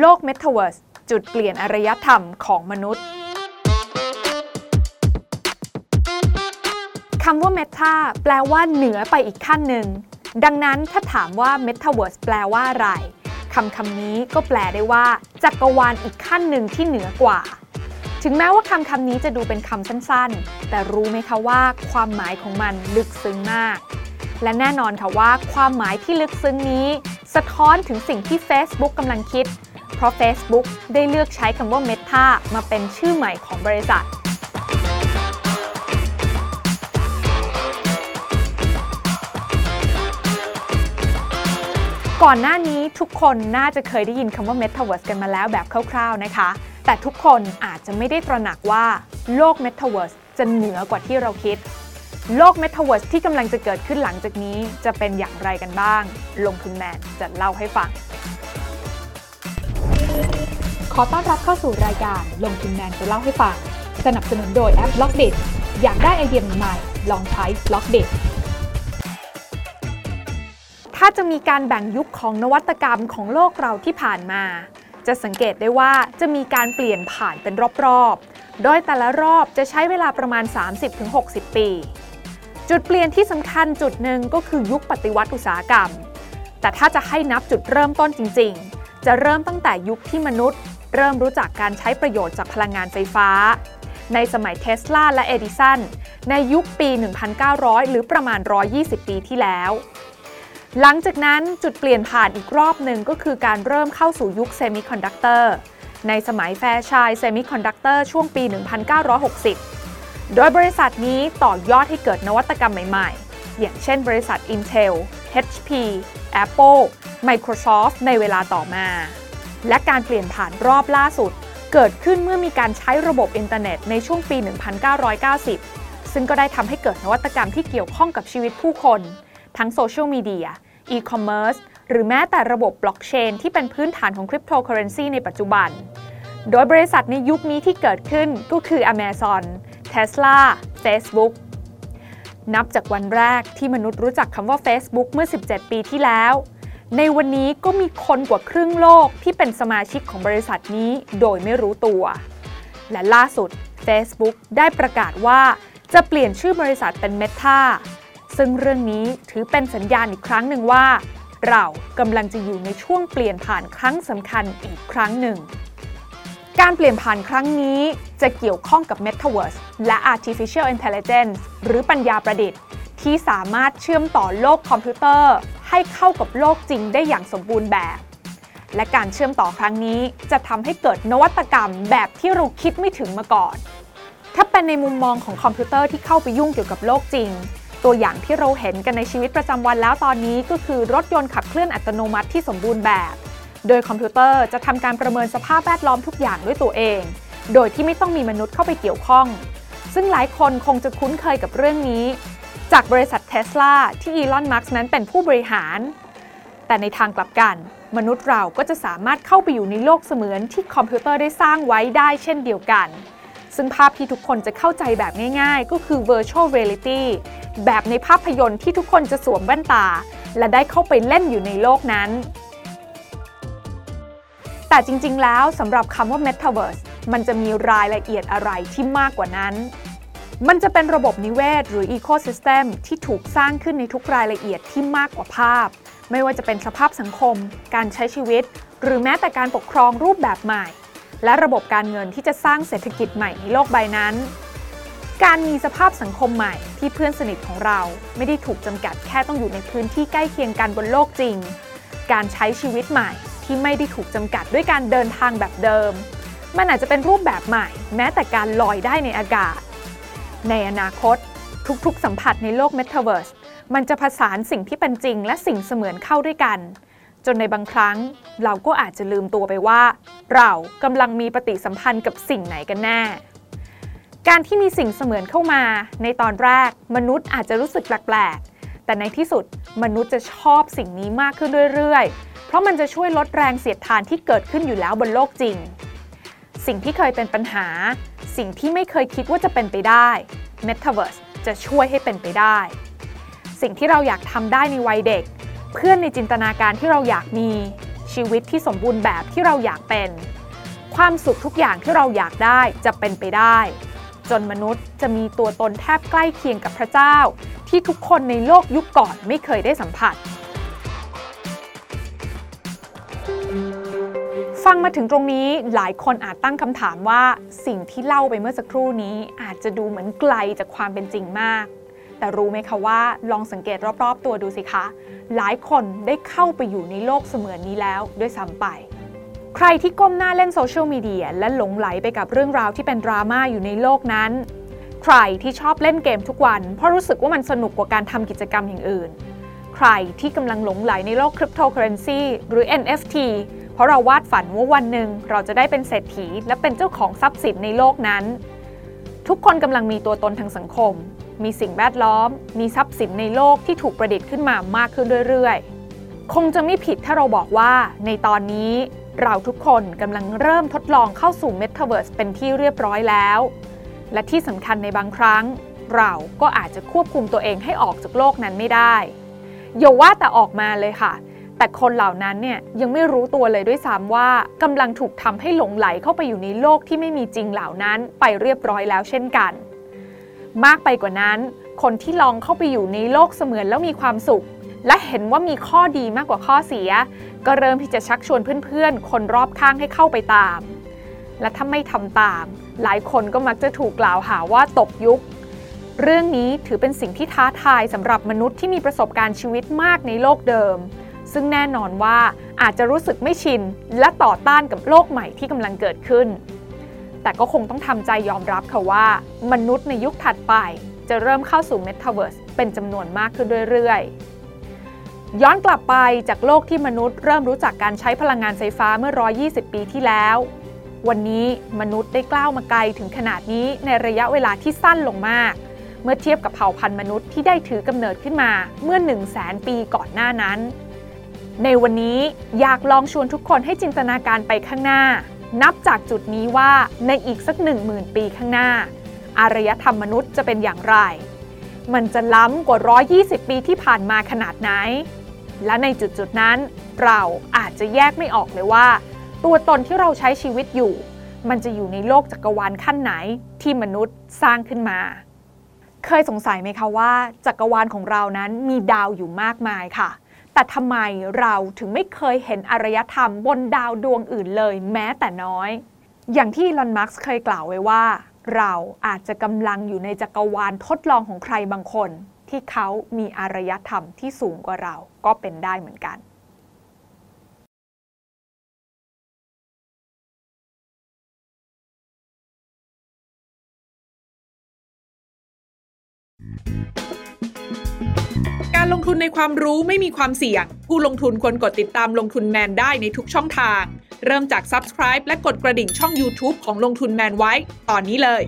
โลกเมตาเวิร์สจุดเปลี่ยนอารยธรรมของมนุษย์คำว่า Meta แปลว่าเหนือไปอีกขั้นหนึ่ง ดังนั้นถ้าถามว่า Metaverse แปลว่าอะไรคำคำนี้ก็แปลได้ว่า จักรวาลอีกขั้นหนึ่งที่เหนือกว่า ถึงแม้ว่าคำคำนี้จะดูเป็นคำสั้นๆ แต่รู้ไหมคะว่าความหมายของมันลึกซึ้งมาก และแน่นอนค่ะว่าความหมายที่ลึกซึ้งนี้ สะท้อนถึงสิ่งที่ Facebook กำลังคิด เพราะ Facebook ได้เลือกใช้คำว่า Meta มาเป็นชื่อใหม่ของบริษัทก่อนหน้านี้ทุกคนน่าจะเคยได้ยินคำว่า Metaverse กันมาแล้วแบบคร่าวๆนะคะ แต่ทุกคนอาจจะไม่ได้ตระหนักว่าโลก Metaverse จะเหนือกว่าที่เราคิด โลก Metaverse ที่กำลังจะเกิดขึ้นหลังจากนี้จะเป็นอย่างไรกันบ้าง ลงทุนแมนจะเล่าให้ฟัง ขอต้อนรับเข้าสู่รายการลงทุนแมนจะเล่าให้ฟัง สนับสนุนโดยแอป Blockdit อยากได้ไอเดียใหม่ๆลองใช้ Blockdit ถ้าจะมีการแบ่งยุคของนวัตกรรมของโลกเราที่ผ่านมา จะสังเกตได้ว่าจะมีการเปลี่ยนผ่านเป็นรอบๆ โดยแต่ละรอบจะใช้เวลาประมาณ 30-60 ปี จุดเปลี่ยนที่สำคัญจุดหนึ่งก็คือยุคปฏิวัติอุตสาหกรรม แต่ถ้าจะให้นับจุดเริ่มต้นจริง ๆ จะเริ่มตั้งแต่ยุคที่มนุษย์ เริ่มรู้จักการใช้ประโยชน์จากพลังงานไฟฟ้า ในสมัยเทสลาและเอดิสันในยุคปี 1900 หรือประมาณ 120 ปีที่แล้ว หลังจากนั้นจุดเปลี่ยนผ่านอีกรอบหนึ่งก็คือการเริ่มเข้าสู่ยุคเซมิคอนดักเตอร์ในสมัย Fairchild Semiconductor ช่วงปี 1960 โดยบริษัทนี้ต่อยอดให้เกิดนวัตกรรมใหม่ๆ อย่างเช่นบริษัท Intel HP Apple Microsoft ในเวลาต่อมา และการเปลี่ยนผ่านรอบล่าสุด เกิดขึ้นเมื่อมีการใช้ระบบอินเทอร์เน็ตในช่วงปี 1990 ซึ่งก็ได้ทำให้เกิดนวัตกรรมที่เกี่ยวข้องกับชีวิตผู้คน ทั้งโซเชียลมีเดีย อีคอมเมิร์ซ หรือแม้แต่ระบบบล็อกเชนที่เป็นพื้นฐานของคริปโตเคอเรนซีในปัจจุบัน โดยบริษัทในยุคนี้ที่เกิดขึ้นก็คือ Amazon Tesla Facebook นับจากวันแรกที่มนุษย์รู้จักคำว่า Facebook เมื่อ 17 ปีที่แล้ว ในวันนี้ก็มีคนกว่าครึ่งโลกที่เป็นสมาชิกของบริษัทนี้โดยไม่รู้ตัว และล่าสุด Facebook ได้ประกาศว่าจะเปลี่ยนชื่อบริษัทเป็น Meta ซึ่งเรื่องนี้ถือเป็นสัญญาณอีกครั้งหนึ่งว่า เรากำลังจะอยู่ในช่วงเปลี่ยนผ่านครั้งสำคัญอีกครั้งหนึ่ง การเปลี่ยนผ่านครั้งนี้จะเกี่ยวข้องกับ Metaverse และ Artificial Intelligence หรือปัญญาประดิษฐ์ ที่สามารถเชื่อมต่อโลกคอมพิวเตอร์ ให้เข้ากับโลกจริงได้อย่างสมบูรณ์แบบ และการเชื่อมต่อครั้งนี้จะทำให้เกิดนวัตกรรมแบบที่เราคิดไม่ถึงมาก่อน ถ้าเป็นในมุมมองของคอมพิวเตอร์ที่เข้าไปยุ่งเกี่ยวกับโลกจริง ตัวอย่างที่เราเห็นกันในชีวิตประจำวันแล้วตอนนี้ก็คือรถยนต์ขับเคลื่อนอัตโนมัติที่สมบูรณ์แบบ โดยคอมพิวเตอร์จะทำการประเมินสภาพแวดล้อมทุกอย่างด้วยตัวเอง โดยที่ไม่ต้องมีมนุษย์เข้าไปเกี่ยวข้อง ซึ่งหลายคนคงจะคุ้นเคยกับเรื่องนี้ จากบริษัทเทสลาที่อีลอน มัสก์นั้นเป็นผู้บริหาร แต่ในทางกลับกัน มนุษย์เราก็จะสามารถเข้าไปอยู่ในโลกเสมือนที่คอมพิวเตอร์ได้สร้างไว้ได้เช่นเดียวกัน ซึ่งภาพที่ทุกคนจะเข้าใจแบบง่าย ๆ ก็คือ virtual reality แบบในภาพยนตร์ที่ทุกคนจะสวมแว่นตา และได้เข้าไปเล่นอยู่ในโลกนั้น แต่จริงๆ แล้วสำหรับคำว่า Metaverse มันจะมีรายละเอียดอะไรที่มากกว่านั้น มันจะเป็นระบบนิเวศหรือ Ecosystem ที่ถูกสร้างขึ้นในทุกรายละเอียดที่มากกว่าภาพ ไม่ว่าจะเป็นสภาพสังคม การใช้ชีวิต หรือแม้แต่การปกครองรูปแบบใหม่ และระบบการเงินที่จะสร้างเศรษฐกิจใหม่ในโลกใบนั้น การมีสภาพสังคมใหม่ที่เพื่อนสนิทของเรา ไม่ได้ถูกจำกัดแค่ต้องอยู่ในพื้นที่ใกล้เคียงกันบนโลกจริง การใช้ชีวิตใหม่ ที่ไม่ได้ถูกจำกัดด้วยการเดินทางแบบเดิม มันอาจจะเป็นรูปแบบใหม่ แม้แต่การลอยได้ในอากาศ ในอนาคต ทุกๆ สัมผัสในโลก Metaverse มันจะผสานสิ่งที่เป็นจริง และสิ่งเสมือนเข้าด้วยกัน จนในบางครั้ง เราก็อาจจะลืมตัวไปว่า เรากำลังมีปฏิสัมพันธ์กับสิ่งไหนกันแน่การที่มีสิ่งเสมือนเข้ามา ในตอนแรกมนุษย์อาจจะรู้สึกแปลก แต่ในที่สุดมนุษย์จะชอบสิ่งนี้มากขึ้นเรื่อยๆ เพราะมันจะช่วยลดแรงเสียดทานที่เกิดขึ้นอยู่แล้วบนโลกจริง สิ่งที่เคยเป็นปัญหา สิ่งที่ไม่เคยคิดว่าจะเป็นไปได้ Metaverse จะช่วยให้เป็นไปได้สสิ่งที่เราอยากทำได้ในวัยเด็ก เพื่อนในจินตนาการที่เราอยากมี ชีวิตที่สมบูรณ์แบบที่เราอยากเป็น ความสุขทุกอย่างที่เราอยากได้จะเป็นไปได้ จนมนุษย์จะมีตัวตนแทบใกล้เคียงกับพระเจ้า ที่ทุกคนในโลกยุคก่อนไม่เคยได้สัมผัส ฟังมาถึงตรงนี้หลายคนอาจตั้งคำถามว่าสิ่งที่เล่าไปเมื่อสักครู่นี้อาจจะดูเหมือนไกลจากความเป็นจริงมาก แต่รู้ไหมคะว่าลองสังเกตรอบๆ ตัวดูสิคะ หลายคนได้เข้าไปอยู่ในโลกเสมือนนี้แล้วด้วยซ้ำไป ใครที่ก้มหน้าเล่นโซเชียลมีเดียและหลงไหลไปกับเรื่องราวที่เป็นดราม่าอยู่ในโลกนั้น ใครที่ชอบเล่นเกมทุกวันเพราะรู้สึกว่ามันสนุกกว่าการทำกิจกรรมอย่างอื่น ใครที่กำลังหลงไหลในโลกคริปโตเคอเรนซีหรือ NFT เพราะเราวาดฝันว่าวันหนึ่งเราจะได้เป็นเศรษฐี และเป็นเจ้าของทรัพย์สินในโลกนั้น ทุกคนกำลังมีตัวตนทางสังคม มีสิ่งแวดล้อม มีทรัพย์สินในโลกที่ถูกประดิษฐ์ขึ้นมามากขึ้นเรื่อยๆ คงจะไม่ผิดถ้าเราบอกว่าในตอนนี้ เราทุกคนกำลังเริ่มทดลองเข้าสู่ Metaverse เป็นที่เรียบร้อยแล้ว และที่สำคัญในบางครั้ง เราก็อาจจะควบคุมตัวเองให้ออกจากโลกนั้นไม่ได้อย่าว่าแต่ออกมาเลยค่ะ แต่คนเหล่านั้นเนี่ยยังไม่รู้ตัวเลยด้วยซ้ำว่ากำลังถูกทำให้หลงไหลเข้าไปอยู่ในโลกที่ไม่มีจริงเหล่านั้นไปเรียบร้อยแล้วเช่นกัน มากไปกว่านั้น คนที่ลองเข้าไปอยู่ในโลกเสมือนแล้วมีความสุข และเห็นว่ามีข้อดีมากกว่าข้อเสีย ก็เริ่มที่จะชักชวนเพื่อนๆ คนรอบข้างให้เข้าไปตาม และถ้าไม่ทำตาม หลายคนก็มักจะถูกกล่าวหาว่าตกยุค เรื่องนี้ถือเป็นสิ่งที่ท้าทายสำหรับมนุษย์ที่มีประสบการณ์ชีวิตมากในโลกเดิม ซึ่งแน่นอนว่าอาจจะรู้สึกไม่ชิน และต่อต้านกับโลกใหม่ที่กำลังเกิดขึ้น แต่ก็คงต้องทำใจยอมรับค่ะว่า มนุษย์ในยุคถัดไป จะเริ่มเข้าสู่ Metaverse เป็นจำนวนมากขึ้นเรื่อยๆ ย้อนกลับไปจากโลกที่มนุษย์เริ่มรู้จักการใช้พลังงานไฟฟ้าเมื่อ 120 ปีที่แล้ว วันนี้มนุษย์ได้กล้าวมาไกลถึงขนาดนี้ในระยะเวลาที่สั้นลงมาก เมื่อเทียบกับเผ่าพันธุ์มนุษย์ที่ได้ถือกำเนิดขึ้นมาเมื่อ 1 0 0 0 0แสนปีก่อนหน้านั้น ในวันนี้อยากลองชวนทุกคนให้จินตนาการไปข้างหน้า นับจากจุดนี้ว่าในอีกสัก 10,000 ปีข้างหน้า อารยธรรมมนุษย์จะเป็นอย่างไร มันจะล้ำกว่า 120 ปีที่ผ่านมาขนาดไหน และในจุดจุดๆนั้น เราอาจจะแยกไม่ออกเลยว่า ตัวตนที่เราใช้ชีวิตอยู่ มันจะอยู่ในโลกจักรวาลขั้นไหนที่มนุษย์สร้างขึ้นมา เคยสงสัยไหมคะว่า จักรวาลของเรานั้นมีดาวอยู่มากมายค่ะ แต่ทำไมเราถึงไม่เคยเห็นอารยธรรมบนดาวดวงอื่นเลยแม้แต่น้อย อย่างที่ลอนมัสก์เคยกล่าวไว้ว่า เราอาจจะกำลังอยู่ในจักรวาลทดลองของใครบางคน ที่เขามีอารยธรรมที่สูงกว่าเราก็เป็นได้เหมือนกันการลงทุนในความรู้ไม่มีความเสี่ยง ผู้ลงทุนควรกดติดตามลงทุนแมนได้ในทุกช่องทาง เริ่มจาก Subscribe และกดกระดิ่งช่อง YouTube ของลงทุนแมนไว้ ตอนนี้เลย